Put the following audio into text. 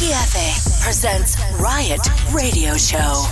KFA presents Riot Radio Show.